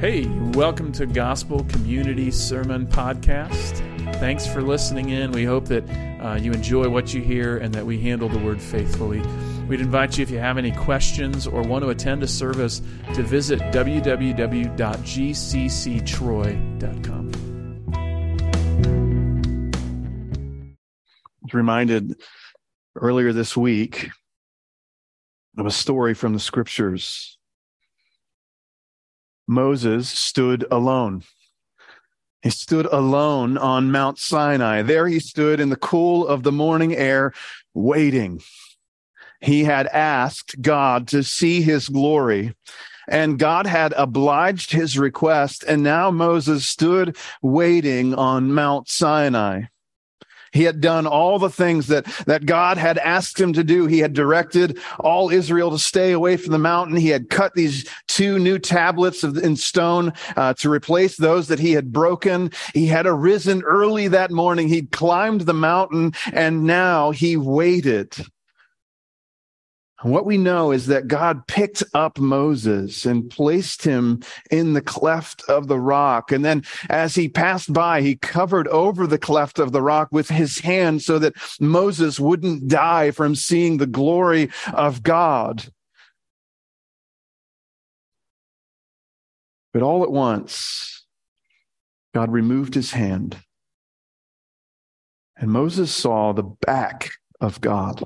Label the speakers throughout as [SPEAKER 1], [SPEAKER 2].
[SPEAKER 1] Hey, welcome to Gospel Community Sermon Podcast. Thanks for listening in. We hope that uh, you enjoy what you hear and that we handle the word faithfully. We'd invite you, if you have any questions or want to attend a service, to visit www.gcctroy.com. Reminded earlier this week of a story from the scriptures Moses stood alone. He stood alone on Mount Sinai. There he stood in the cool of the morning air, waiting. He had asked God to see his glory, and God had obliged his request, and now Moses stood waiting on Mount Sinai. He had done all the things that, that God had asked him to do. He had directed all Israel to stay away from the mountain. He had cut these two new tablets of, in stone uh, to replace those that he had broken. He had arisen early that morning. He'd climbed the mountain and now he waited what we know is that God picked up Moses and placed him in the cleft of the rock. And then as he passed by, he covered over the cleft of the rock with his hand so that Moses wouldn't die from seeing the glory of God. But all at once, God removed his hand and Moses saw the back of God.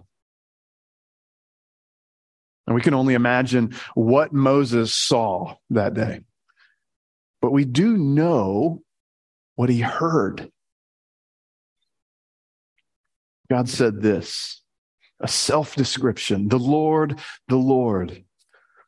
[SPEAKER 1] And we can only imagine what Moses saw that day. But we do know what he heard. God said this a self description the Lord, the Lord,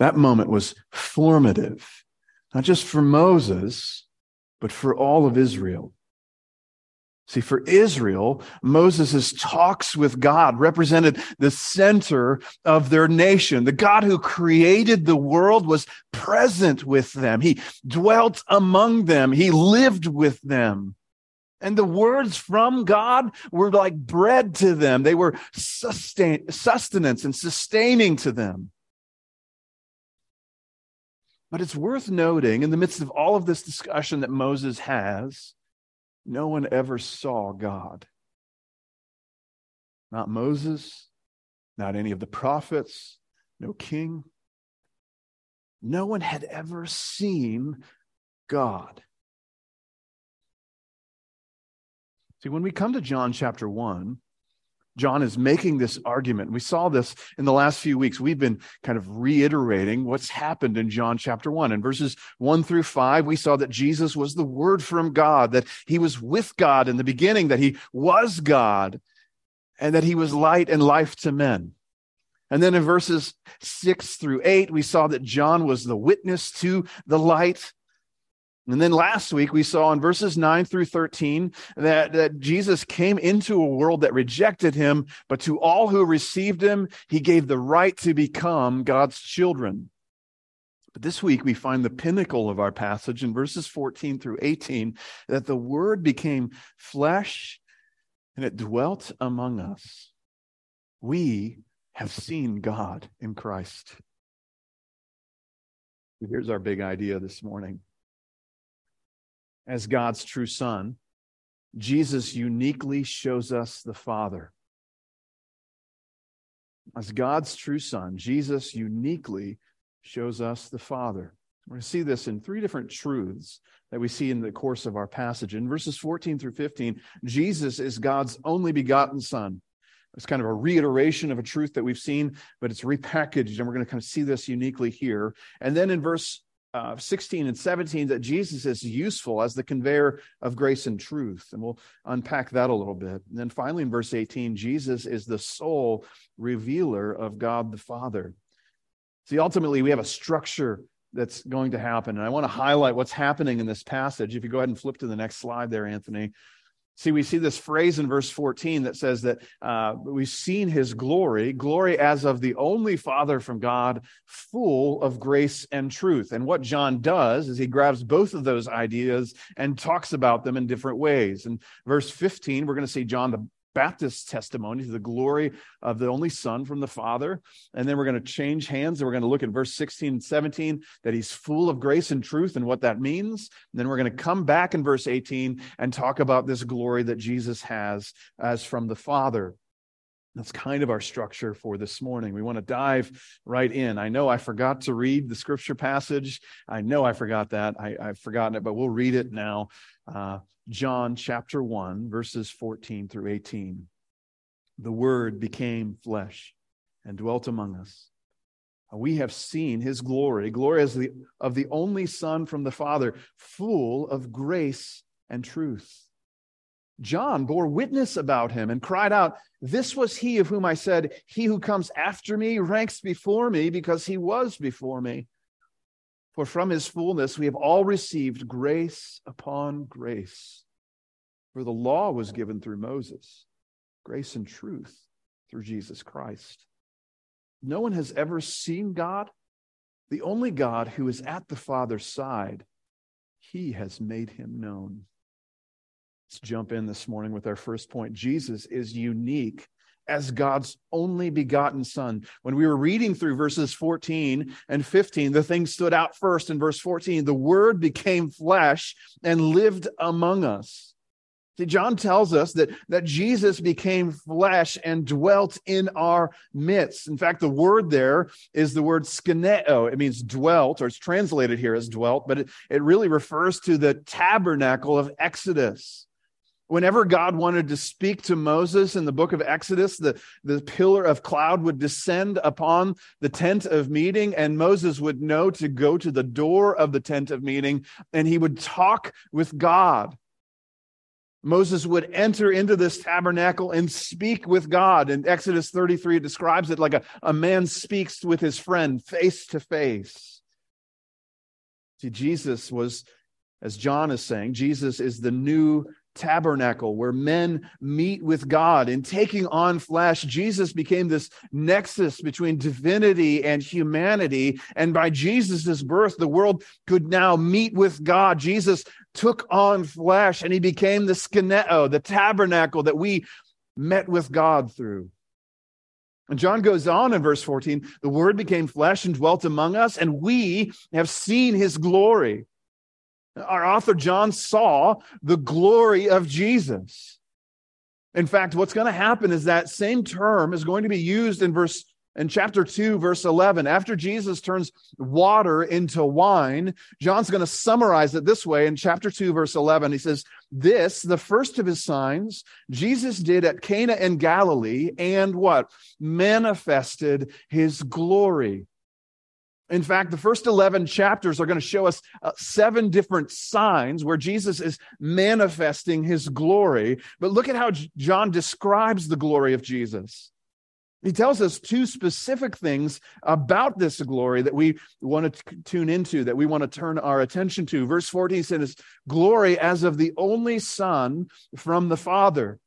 [SPEAKER 1] that moment was formative, not just for Moses, but for all of Israel. See, for Israel, Moses' talks with God represented the center of their nation. The God who created the world was present with them. He dwelt among them. He lived with them. And the words from God were like bread to them. They were sustain, sustenance and sustaining to them. But it's worth noting in the midst of all of this discussion that Moses has no one ever saw God. Not Moses, not any of the prophets, no king. No one had ever seen God. See, when we come to John chapter 1, John is making this argument. We saw this in the last few weeks. We've been kind of reiterating what's happened in John chapter 1. In verses 1 through 5, we saw that Jesus was the Word from God, that he was with God in the beginning, that he was God, and that he was light and life to men. And then in verses 6 through 8, we saw that John was the witness to the light and then last week we saw in verses 9 through 13 that, that Jesus came into a world that rejected him, but to all who received him, he gave the right to become God's children. But this week we find the pinnacle of our passage in verses 14 through 18 that the word became flesh and it dwelt among us. We have seen God in Christ. Here's our big idea this morning as God's true son, Jesus uniquely shows us the Father. As God's true son, Jesus uniquely shows us the Father. We're going to see this in three different truths that we see in the course of our passage. In verses 14 through 15, Jesus is God's only begotten Son. It's kind of a reiteration of a truth that we've seen, but it's repackaged, and we're going to kind of see this uniquely here. And then in verse uh, 16 and 17 that Jesus is useful as the conveyor of grace and truth. And we'll unpack that a little bit. And then finally, in verse 18, Jesus is the sole revealer of God the Father. See, ultimately, we have a structure that's going to happen. And I want to highlight what's happening in this passage. If you go ahead and flip to the next slide there, Anthony. See, we see this phrase in verse 14 that says that uh, we've seen his glory, glory as of the only Father from God, full of grace and truth. And what John does is he grabs both of those ideas and talks about them in different ways. In verse 15, we're going to see John the Baptist testimony to the glory of the only Son from the Father. And then we're going to change hands and we're going to look at verse 16 and 17 that he's full of grace and truth and what that means. And then we're going to come back in verse 18 and talk about this glory that Jesus has as from the Father. That's kind of our structure for this morning. We want to dive right in. I know I forgot to read the scripture passage. I know I forgot that. I, have forgotten it, but we'll read it now. Uh, John chapter 1, verses 14 through 18. The Word became flesh and dwelt among us. We have seen his glory, glory as the, of the only Son from the Father, full of grace and truth. John bore witness about him and cried out, This was he of whom I said, He who comes after me ranks before me because he was before me. For from his fullness we have all received grace upon grace. For the law was given through Moses, grace and truth through Jesus Christ. No one has ever seen God. The only God who is at the Father's side, he has made him known. Let's jump in this morning with our first point. Jesus is unique as God's only begotten Son. When we were reading through verses 14 and 15, the thing stood out first in verse 14 the Word became flesh and lived among us. See, John tells us that, that Jesus became flesh and dwelt in our midst. In fact, the word there is the word skeneo. It means dwelt, or it's translated here as dwelt, but it, it really refers to the tabernacle of Exodus. Whenever God wanted to speak to Moses in the book of Exodus, the, the pillar of cloud would descend upon the tent of meeting, and Moses would know to go to the door of the tent of meeting, and he would talk with God. Moses would enter into this tabernacle and speak with God. In Exodus 33, it describes it like a, a man speaks with his friend face to face. See, Jesus was, as John is saying, Jesus is the new tabernacle where men meet with God. In taking on flesh, Jesus became this nexus between divinity and humanity. And by Jesus' birth, the world could now meet with God. Jesus took on flesh and he became the skeneo, the tabernacle that we met with God through. And John goes on in verse 14 the word became flesh and dwelt among us, and we have seen his glory our author John saw the glory of Jesus. In fact, what's going to happen is that same term is going to be used in verse in chapter 2 verse 11 after jesus turns water into wine john's going to summarize it this way in chapter 2 verse 11 he says this the first of his signs jesus did at cana in galilee and what? Manifested his glory in fact, the first 11 chapters are going to show us uh, seven different signs where Jesus is manifesting his glory. But look at how J- John describes the glory of Jesus. He tells us two specific things about this glory that we want to tune into, that we want to turn our attention to. Verse 14 says, Glory as of the only Son from the Father.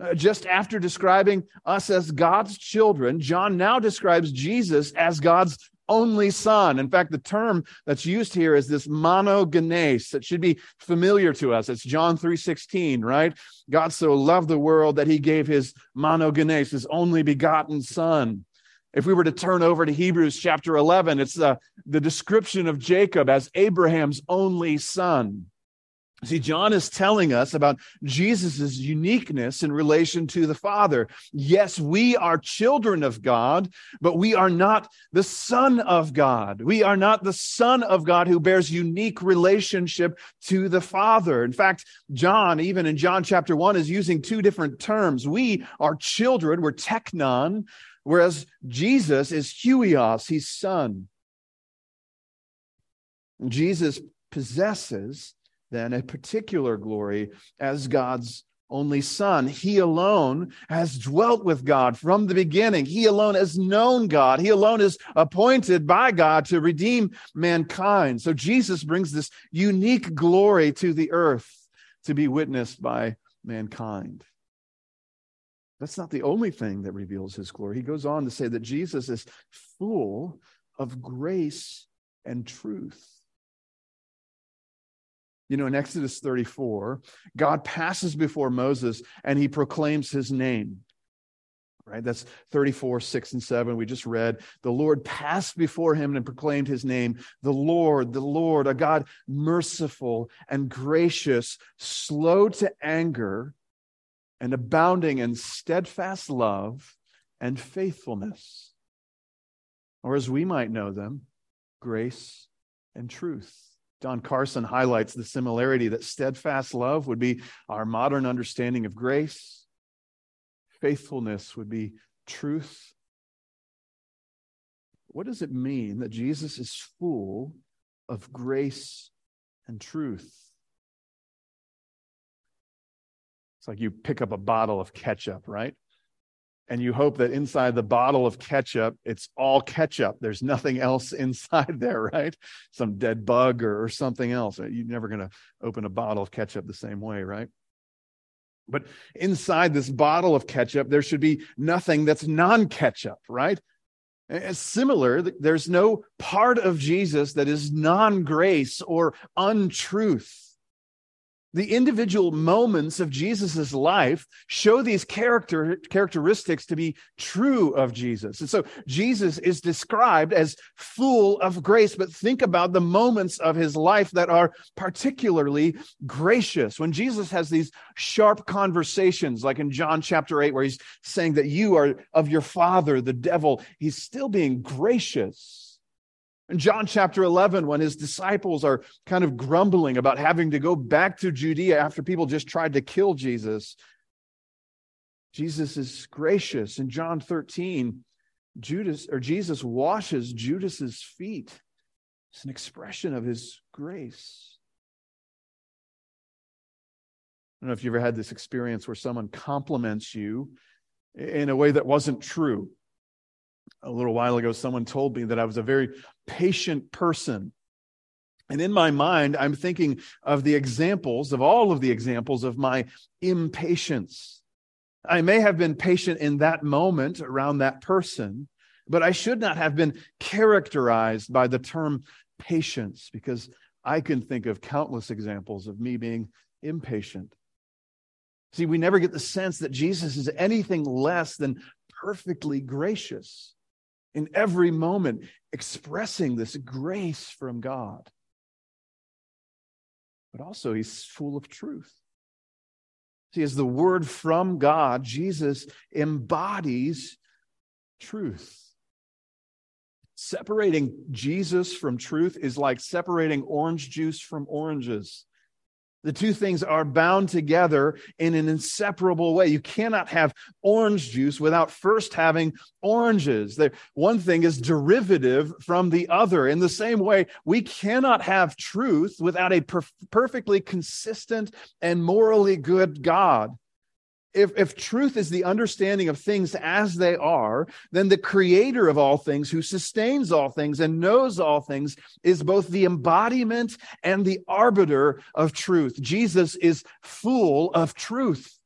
[SPEAKER 1] Uh, just after describing us as God's children, John now describes Jesus as God's only son. In fact, the term that's used here is this monogenes that should be familiar to us. It's John 3:16, right? God so loved the world that he gave his monogenes, his only begotten son. If we were to turn over to Hebrews chapter 11, it's uh, the description of Jacob as Abraham's only son. See, John is telling us about Jesus' uniqueness in relation to the Father. Yes, we are children of God, but we are not the Son of God. We are not the Son of God who bears unique relationship to the Father. In fact, John, even in John chapter 1, is using two different terms. We are children, we're teknon, whereas Jesus is huios, he's Son. Jesus possesses then a particular glory as God's only Son. He alone has dwelt with God from the beginning. He alone has known God. He alone is appointed by God to redeem mankind. So Jesus brings this unique glory to the earth to be witnessed by mankind. That's not the only thing that reveals his glory. He goes on to say that Jesus is full of grace and truth. You know, in Exodus 34, God passes before Moses and he proclaims his name. Right? That's 34, 6, and 7. We just read. The Lord passed before him and proclaimed his name. The Lord, the Lord, a God merciful and gracious, slow to anger and abounding in steadfast love and faithfulness. Or as we might know them, grace and truth. Don Carson highlights the similarity that steadfast love would be our modern understanding of grace, faithfulness would be truth. What does it mean that Jesus is full of grace and truth? It's like you pick up a bottle of ketchup, right? And you hope that inside the bottle of ketchup, it's all ketchup. There's nothing else inside there, right? Some dead bug or, or something else. Uh, you're never going to open a bottle of ketchup the same way, right? But inside this bottle of ketchup, there should be nothing that's non ketchup, right? As similar, there's no part of Jesus that is non grace or untruth the individual moments of Jesus' life show these character, characteristics to be true of Jesus. And so Jesus is described as full of grace, but think about the moments of his life that are particularly gracious. When Jesus has these sharp conversations, like in John chapter 8, where he's saying that you are of your father, the devil, he's still being gracious. In John chapter 11, when his disciples are kind of grumbling about having to go back to Judea after people just tried to kill Jesus, Jesus is gracious. In John 13, Judas or Jesus washes Judas's feet. It's an expression of his grace. I don't know if you ever had this experience where someone compliments you in a way that wasn't true a little while ago, someone told me that I was a very patient person. And in my mind, I'm thinking of the examples, of all of the examples of my impatience. I may have been patient in that moment around that person, but I should not have been characterized by the term patience because I can think of countless examples of me being impatient. See, we never get the sense that Jesus is anything less than perfectly gracious in every moment, expressing this grace from God. But also, he's full of truth. See, as the word from God, Jesus embodies truth. Separating Jesus from truth is like separating orange juice from oranges. The two things are bound together in an inseparable way. You cannot have orange juice without first having oranges. One thing is derivative from the other. In the same way, we cannot have truth without a per- perfectly consistent and morally good God if, if truth is the understanding of things as they are, then the creator of all things, who sustains all things and knows all things, is both the embodiment and the arbiter of truth. Jesus is full of truth.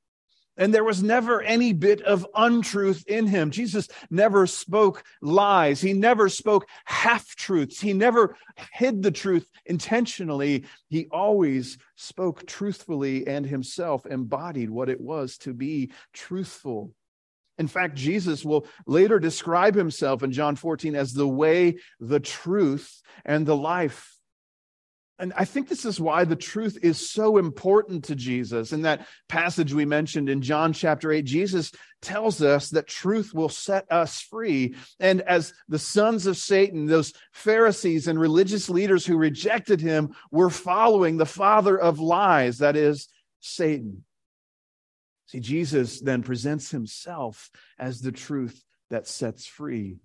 [SPEAKER 1] And there was never any bit of untruth in him. Jesus never spoke lies. He never spoke half truths. He never hid the truth intentionally. He always spoke truthfully and himself embodied what it was to be truthful. In fact, Jesus will later describe himself in John 14 as the way, the truth, and the life. And I think this is why the truth is so important to Jesus. In that passage we mentioned in John chapter 8, Jesus tells us that truth will set us free. And as the sons of Satan, those Pharisees and religious leaders who rejected him were following the father of lies, that is, Satan. See, Jesus then presents himself as the truth that sets free.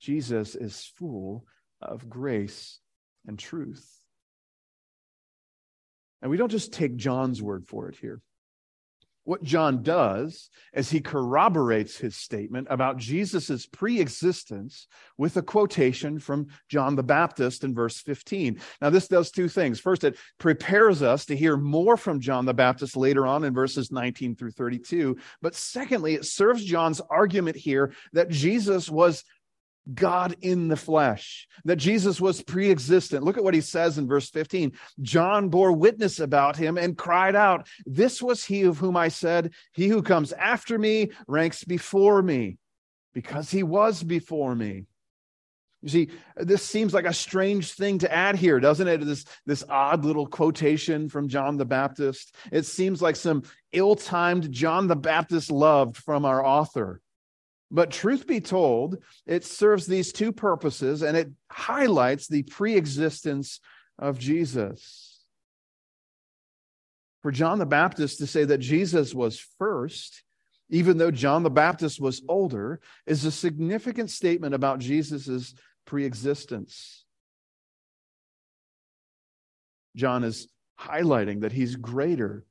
[SPEAKER 1] Jesus is full of grace and truth. And we don't just take John's word for it here. What John does is he corroborates his statement about Jesus' pre existence with a quotation from John the Baptist in verse 15. Now, this does two things. First, it prepares us to hear more from John the Baptist later on in verses 19 through 32. But secondly, it serves John's argument here that Jesus was God in the flesh, that Jesus was pre existent. Look at what he says in verse 15. John bore witness about him and cried out, This was he of whom I said, He who comes after me ranks before me, because he was before me. You see, this seems like a strange thing to add here, doesn't it? This, this odd little quotation from John the Baptist. It seems like some ill timed John the Baptist loved from our author. But truth be told, it serves these two purposes and it highlights the pre existence of Jesus. For John the Baptist to say that Jesus was first, even though John the Baptist was older, is a significant statement about Jesus' pre existence. John is highlighting that he's greater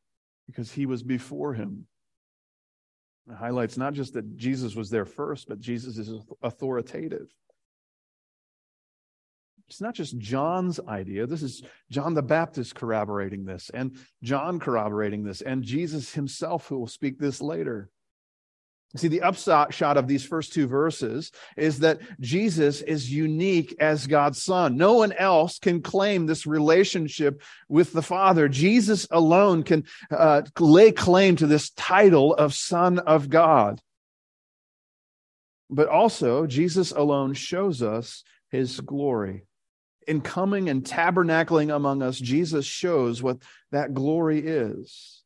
[SPEAKER 1] because he was before him. It highlights not just that Jesus was there first, but Jesus is authoritative. It's not just John's idea. This is John the Baptist corroborating this, and John corroborating this, and Jesus himself, who will speak this later. See, the upshot of these first two verses is that Jesus is unique as God's Son. No one else can claim this relationship with the Father. Jesus alone can uh, lay claim to this title of Son of God. But also, Jesus alone shows us his glory. In coming and tabernacling among us, Jesus shows what that glory is.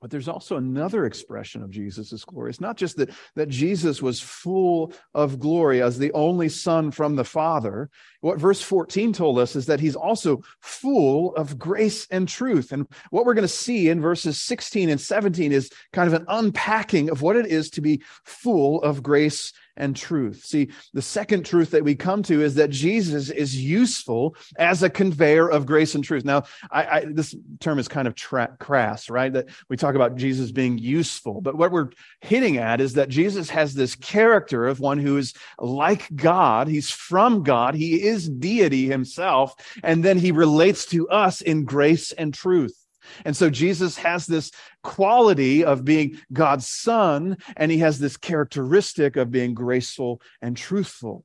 [SPEAKER 1] But there's also another expression of Jesus' glory. It's not just that, that Jesus was full of glory as the only Son from the Father. What verse 14 told us is that he's also full of grace and truth. And what we're going to see in verses 16 and 17 is kind of an unpacking of what it is to be full of grace and truth. See, the second truth that we come to is that Jesus is useful as a conveyor of grace and truth. Now, I, I, this term is kind of tra- crass, right? That we talk about Jesus being useful, but what we're hitting at is that Jesus has this character of one who is like God. He's from God. He is deity himself, and then he relates to us in grace and truth. And so Jesus has this quality of being God's son, and he has this characteristic of being graceful and truthful.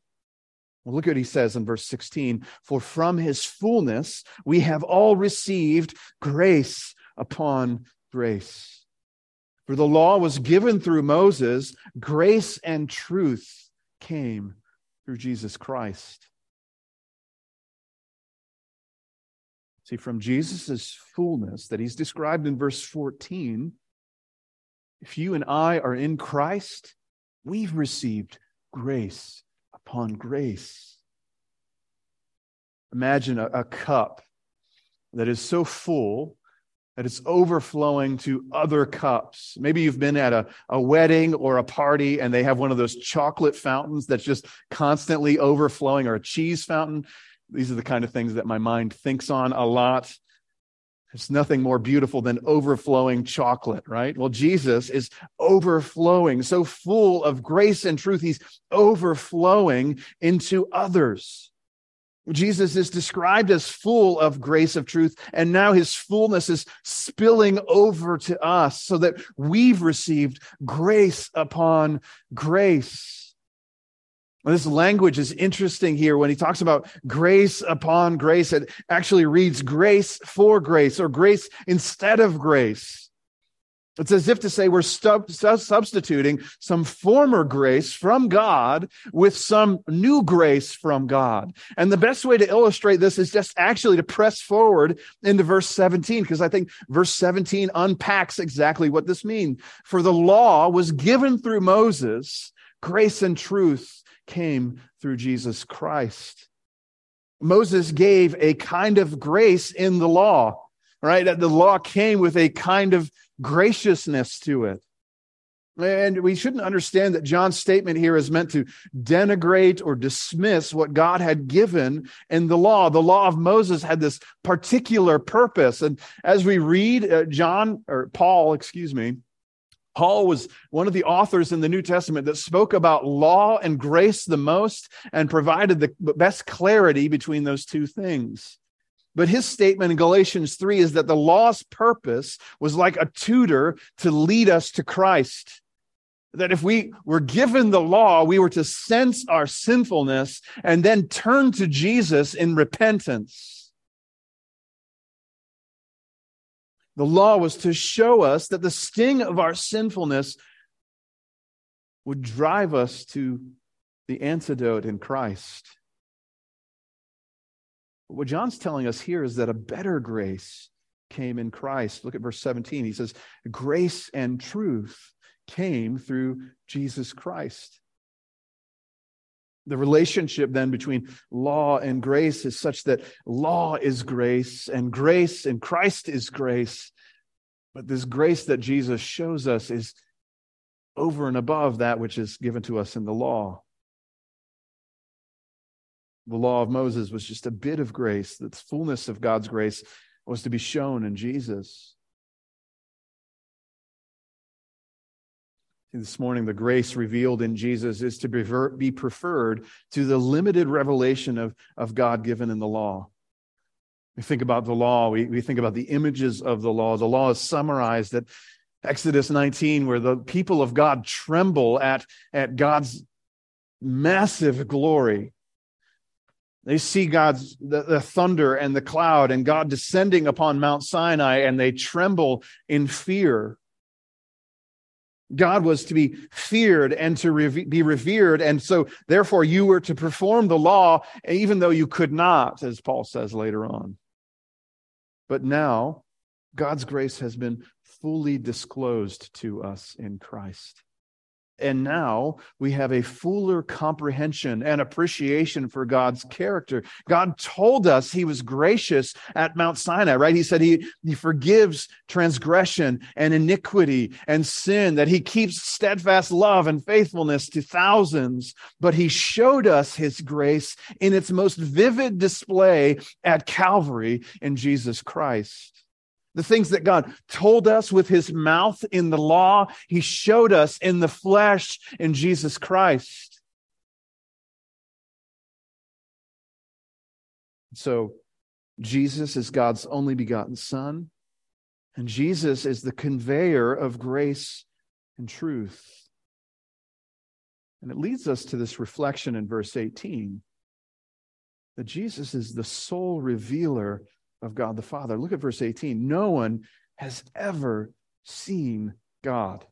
[SPEAKER 1] Well, look at what he says in verse 16 For from his fullness we have all received grace upon grace. For the law was given through Moses, grace and truth came through Jesus Christ. See, from Jesus' fullness that he's described in verse 14, if you and I are in Christ, we've received grace upon grace. Imagine a, a cup that is so full that it's overflowing to other cups. Maybe you've been at a, a wedding or a party and they have one of those chocolate fountains that's just constantly overflowing, or a cheese fountain. These are the kind of things that my mind thinks on a lot. There's nothing more beautiful than overflowing chocolate, right? Well, Jesus is overflowing, so full of grace and truth. He's overflowing into others. Jesus is described as full of grace of truth, and now his fullness is spilling over to us so that we've received grace upon grace. This language is interesting here when he talks about grace upon grace. It actually reads grace for grace or grace instead of grace. It's as if to say we're substituting some former grace from God with some new grace from God. And the best way to illustrate this is just actually to press forward into verse 17, because I think verse 17 unpacks exactly what this means. For the law was given through Moses, grace and truth came through Jesus Christ. Moses gave a kind of grace in the law, right? The law came with a kind of graciousness to it. And we shouldn't understand that John's statement here is meant to denigrate or dismiss what God had given in the law. The law of Moses had this particular purpose. And as we read uh, John or Paul, excuse me, Paul was one of the authors in the New Testament that spoke about law and grace the most and provided the best clarity between those two things. But his statement in Galatians 3 is that the law's purpose was like a tutor to lead us to Christ. That if we were given the law, we were to sense our sinfulness and then turn to Jesus in repentance. The law was to show us that the sting of our sinfulness would drive us to the antidote in Christ. What John's telling us here is that a better grace came in Christ. Look at verse 17. He says, Grace and truth came through Jesus Christ. The relationship then between law and grace is such that law is grace and grace and Christ is grace. But this grace that Jesus shows us is over and above that which is given to us in the law. The law of Moses was just a bit of grace. The fullness of God's grace was to be shown in Jesus. This morning, the grace revealed in Jesus is to be preferred to the limited revelation of, of God given in the law. We think about the law, we, we think about the images of the law. The law is summarized at Exodus 19, where the people of God tremble at, at God's massive glory. They see God's the, the, thunder and the cloud and God descending upon Mount Sinai and they tremble in fear. God was to be feared and to be revered. And so, therefore, you were to perform the law, even though you could not, as Paul says later on. But now, God's grace has been fully disclosed to us in Christ. And now we have a fuller comprehension and appreciation for God's character. God told us he was gracious at Mount Sinai, right? He said he, he forgives transgression and iniquity and sin, that he keeps steadfast love and faithfulness to thousands. But he showed us his grace in its most vivid display at Calvary in Jesus Christ. The things that God told us with his mouth in the law, he showed us in the flesh in Jesus Christ. So, Jesus is God's only begotten Son, and Jesus is the conveyor of grace and truth. And it leads us to this reflection in verse 18 that Jesus is the sole revealer of God the Father. Look at verse 18. No one has ever seen God.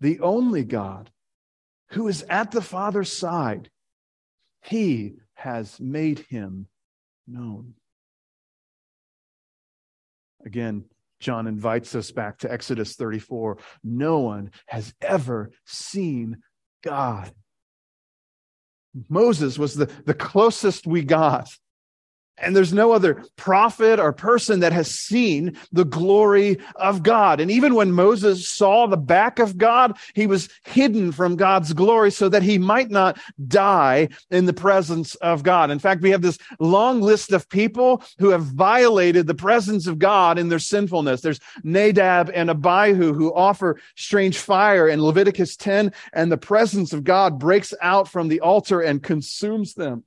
[SPEAKER 1] The only God who is at the Father's side, he has made him known. Again, John invites us back to Exodus 34. No one has ever seen God. Moses was the, the closest we got and there's no other prophet or person that has seen the glory of God. And even when Moses saw the back of God, he was hidden from God's glory so that he might not die in the presence of God. In fact, we have this long list of people who have violated the presence of God in their sinfulness. There's Nadab and Abihu who offer strange fire in Leviticus 10, and the presence of God breaks out from the altar and consumes them.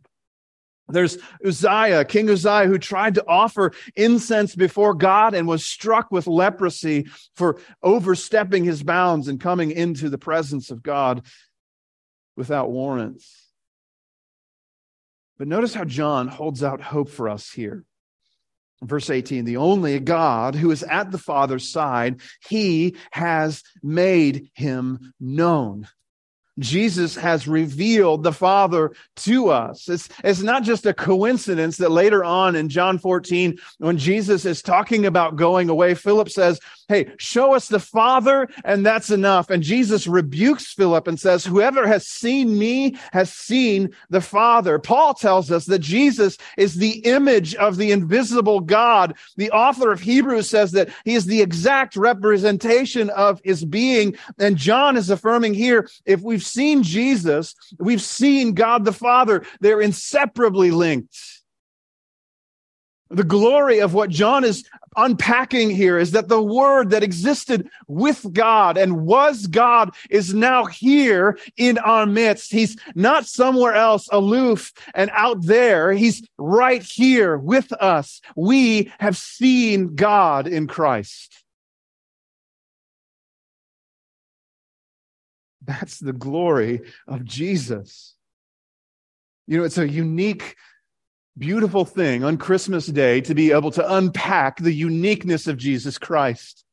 [SPEAKER 1] There's Uzziah, King Uzziah, who tried to offer incense before God and was struck with leprosy for overstepping his bounds and coming into the presence of God without warrants. But notice how John holds out hope for us here. Verse 18, the only God who is at the Father's side, he has made him known. Jesus has revealed the Father to us. It's, it's not just a coincidence that later on in John 14, when Jesus is talking about going away, Philip says, hey, show us the Father, and that's enough. And Jesus rebukes Philip and says, whoever has seen me has seen the Father. Paul tells us that Jesus is the image of the invisible God. The author of Hebrews says that he is the exact representation of his being. And John is affirming here, if we've seen Jesus, we've seen God the Father. They're inseparably linked. The glory of what John is unpacking here is that the word that existed with God and was God is now here in our midst. He's not somewhere else aloof and out there. He's right here with us. We have seen God in Christ. That's the glory of Jesus. You know, it's a unique beautiful thing on Christmas Day to be able to unpack the uniqueness of Jesus Christ.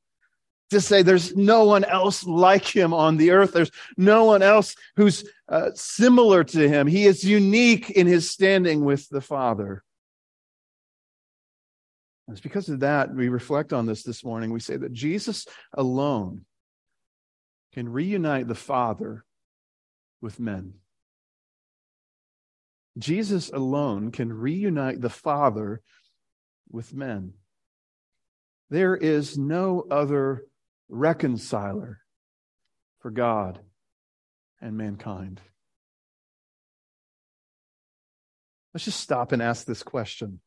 [SPEAKER 1] To say there's no one else like him on the earth. There's no one else who's uh, similar to him. He is unique in his standing with the Father. It's because of that we reflect on this this morning. We say that Jesus alone can reunite the Father with men. Jesus alone can reunite the Father with men. There is no other reconciler for God and mankind. Let's just stop and ask this question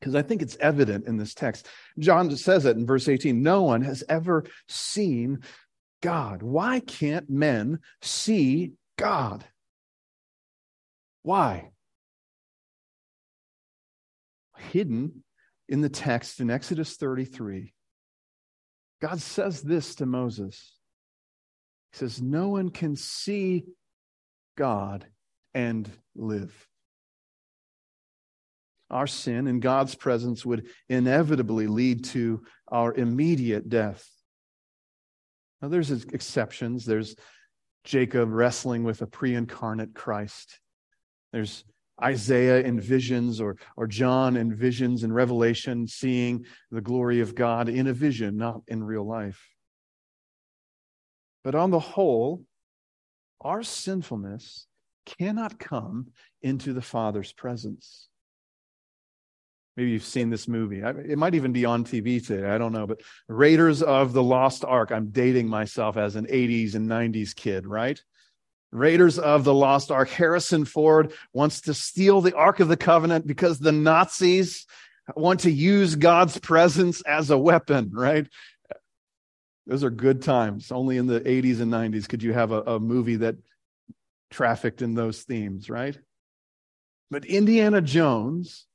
[SPEAKER 1] because I think it's evident in this text. John says it in verse 18 No one has ever seen God. Why can't men see God? Why? Hidden in the text in Exodus 33, God says this to Moses. He says, No one can see God and live. Our sin in God's presence would inevitably lead to our immediate death. Now, there's exceptions. There's Jacob wrestling with a pre incarnate Christ. There's Isaiah in visions or, or John in visions and Revelation, seeing the glory of God in a vision, not in real life. But on the whole, our sinfulness cannot come into the Father's presence. Maybe you've seen this movie. It might even be on TV today. I don't know. But Raiders of the Lost Ark. I'm dating myself as an 80s and 90s kid, right? Raiders of the Lost Ark. Harrison Ford wants to steal the Ark of the Covenant because the Nazis want to use God's presence as a weapon, right? Those are good times. Only in the 80s and 90s could you have a, a movie that trafficked in those themes, right? But Indiana Jones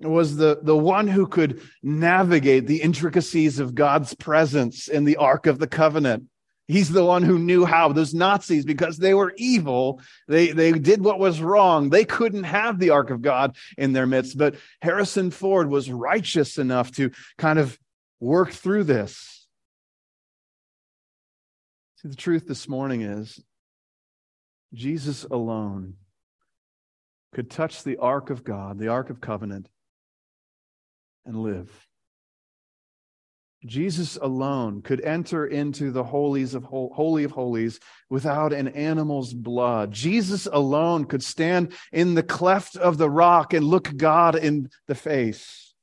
[SPEAKER 1] was the, the one who could navigate the intricacies of God's presence in the Ark of the Covenant. He's the one who knew how. Those Nazis, because they were evil, they, they did what was wrong. They couldn't have the ark of God in their midst. But Harrison Ford was righteous enough to kind of work through this. See, the truth this morning is Jesus alone could touch the ark of God, the ark of covenant, and live. Jesus alone could enter into the holies of holy of holies without an animal's blood. Jesus alone could stand in the cleft of the rock and look God in the face.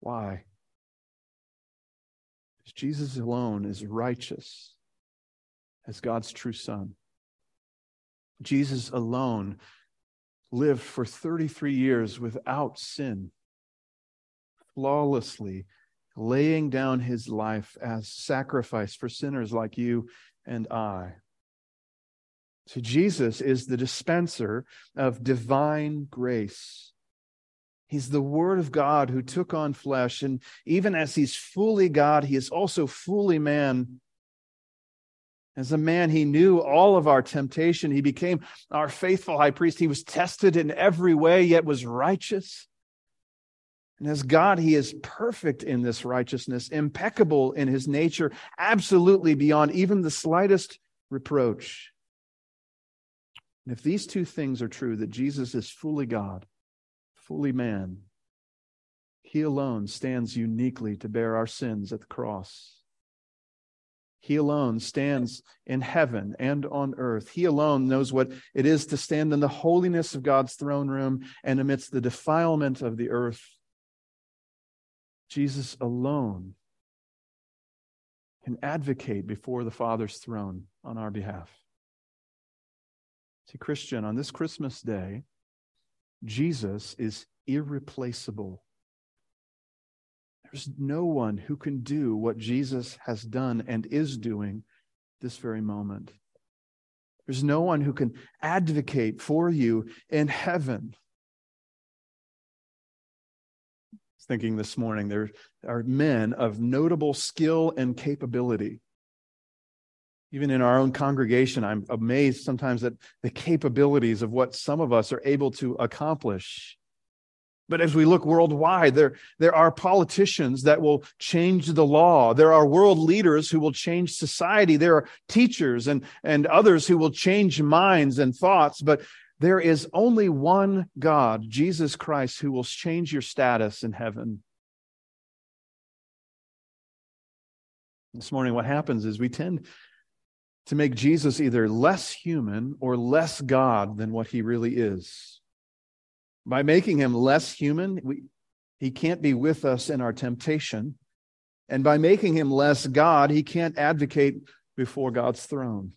[SPEAKER 1] Why? Because Jesus alone is righteous as God's true son. Jesus alone lived for 33 years without sin flawlessly, laying down his life as sacrifice for sinners like you and I. So Jesus is the dispenser of divine grace. He's the Word of God who took on flesh. And even as he's fully God, he is also fully man. As a man, he knew all of our temptation. He became our faithful high priest. He was tested in every way, yet was righteous. And as God, he is perfect in this righteousness, impeccable in his nature, absolutely beyond even the slightest reproach. And if these two things are true, that Jesus is fully God, fully man, He alone stands uniquely to bear our sins at the cross. He alone stands in heaven and on earth. He alone knows what it is to stand in the holiness of God's throne room and amidst the defilement of the earth. Jesus alone can advocate before the Father's throne on our behalf. See, Christian, on this Christmas day, Jesus is irreplaceable. There's no one who can do what Jesus has done and is doing this very moment. There's no one who can advocate for you in heaven. Thinking this morning, there are men of notable skill and capability. Even in our own congregation, I'm amazed sometimes at the capabilities of what some of us are able to accomplish. But as we look worldwide, there, there are politicians that will change the law. There are world leaders who will change society. There are teachers and, and others who will change minds and thoughts. But there is only one God, Jesus Christ, who will change your status in heaven. This morning, what happens is we tend to make Jesus either less human or less God than what he really is. By making him less human, we, he can't be with us in our temptation. And by making him less God, he can't advocate before God's throne.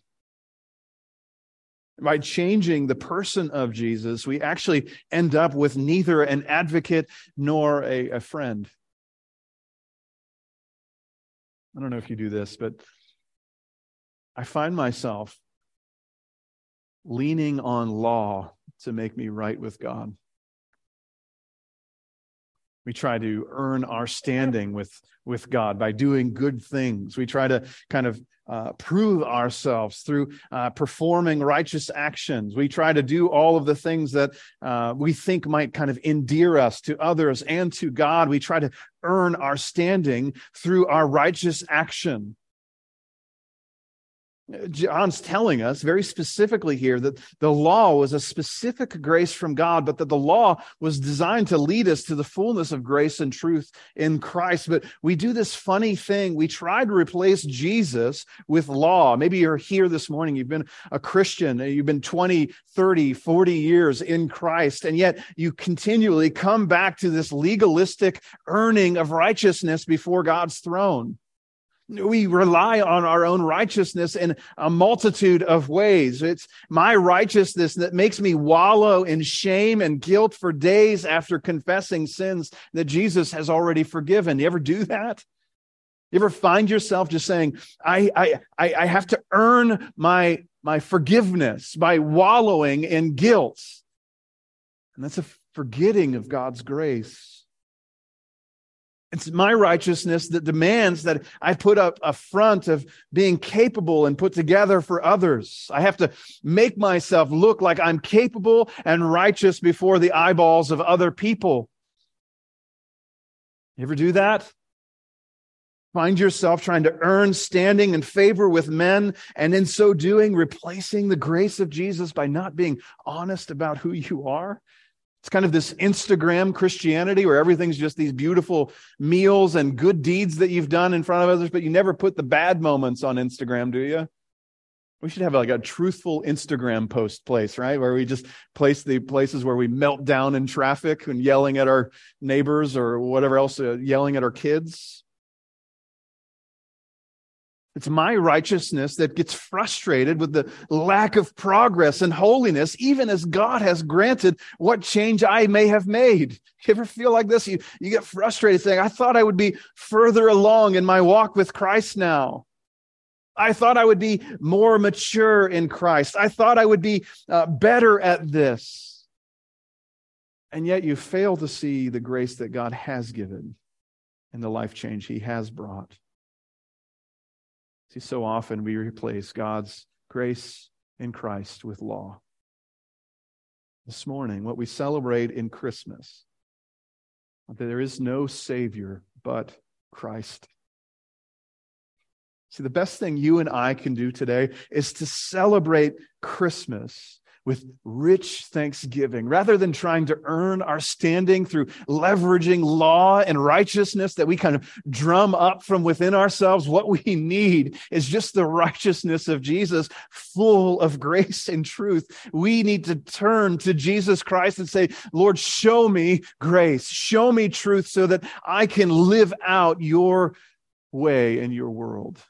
[SPEAKER 1] By changing the person of Jesus, we actually end up with neither an advocate nor a, a friend. I don't know if you do this, but I find myself leaning on law to make me right with God. We try to earn our standing with, with God by doing good things. We try to kind of uh, prove ourselves through uh, performing righteous actions. We try to do all of the things that uh, we think might kind of endear us to others and to God. We try to earn our standing through our righteous action. John's telling us very specifically here that the law was a specific grace from God, but that the law was designed to lead us to the fullness of grace and truth in Christ. But we do this funny thing. We try to replace Jesus with law. Maybe you're here this morning. You've been a Christian. You've been 20, 30, 40 years in Christ. And yet you continually come back to this legalistic earning of righteousness before God's throne. We rely on our own righteousness in a multitude of ways. It's my righteousness that makes me wallow in shame and guilt for days after confessing sins that Jesus has already forgiven. You ever do that? You ever find yourself just saying, I, I, I have to earn my, my forgiveness by wallowing in guilt? And that's a forgetting of God's grace. It's my righteousness that demands that I put up a front of being capable and put together for others. I have to make myself look like I'm capable and righteous before the eyeballs of other people. You ever do that? Find yourself trying to earn standing and favor with men, and in so doing, replacing the grace of Jesus by not being honest about who you are? It's kind of this Instagram Christianity where everything's just these beautiful meals and good deeds that you've done in front of others, but you never put the bad moments on Instagram, do you? We should have like a truthful Instagram post place, right? Where we just place the places where we melt down in traffic and yelling at our neighbors or whatever else, uh, yelling at our kids. It's my righteousness that gets frustrated with the lack of progress and holiness, even as God has granted what change I may have made. You ever feel like this? You, you get frustrated saying, I thought I would be further along in my walk with Christ now. I thought I would be more mature in Christ. I thought I would be uh, better at this. And yet you fail to see the grace that God has given and the life change he has brought. See, so often we replace God's grace in Christ with law. This morning, what we celebrate in Christmas, that there is no Savior but Christ. See, the best thing you and I can do today is to celebrate Christmas with rich thanksgiving. Rather than trying to earn our standing through leveraging law and righteousness that we kind of drum up from within ourselves, what we need is just the righteousness of Jesus, full of grace and truth. We need to turn to Jesus Christ and say, Lord, show me grace, show me truth so that I can live out your way in your world.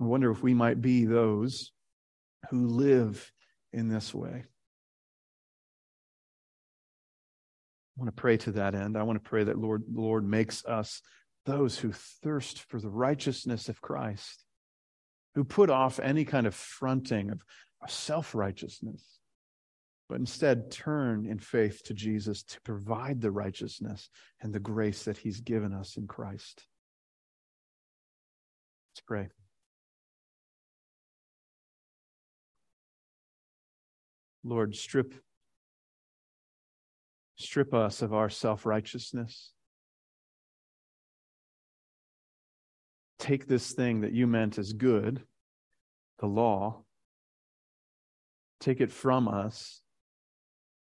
[SPEAKER 1] I wonder if we might be those who live in this way. I want to pray to that end. I want to pray that Lord, Lord makes us those who thirst for the righteousness of Christ, who put off any kind of fronting of self righteousness, but instead turn in faith to Jesus to provide the righteousness and the grace that he's given us in Christ. Let's pray. Lord, strip strip us of our self-righteousness. Take this thing that you meant as good, the law, take it from us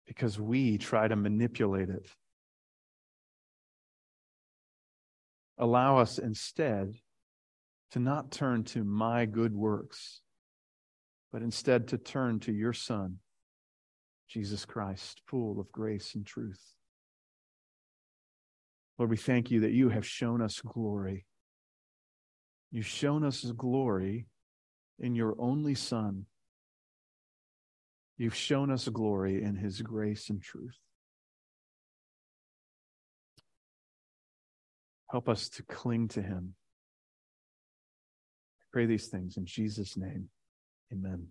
[SPEAKER 1] because we try to manipulate it. Allow us instead to not turn to my good works, but instead to turn to your Son Jesus Christ, full of grace and truth. Lord, we thank you that you have shown us glory. You've shown us glory in your only Son. You've shown us glory in his grace and truth. Help us to cling to him. I pray these things in Jesus' name. Amen.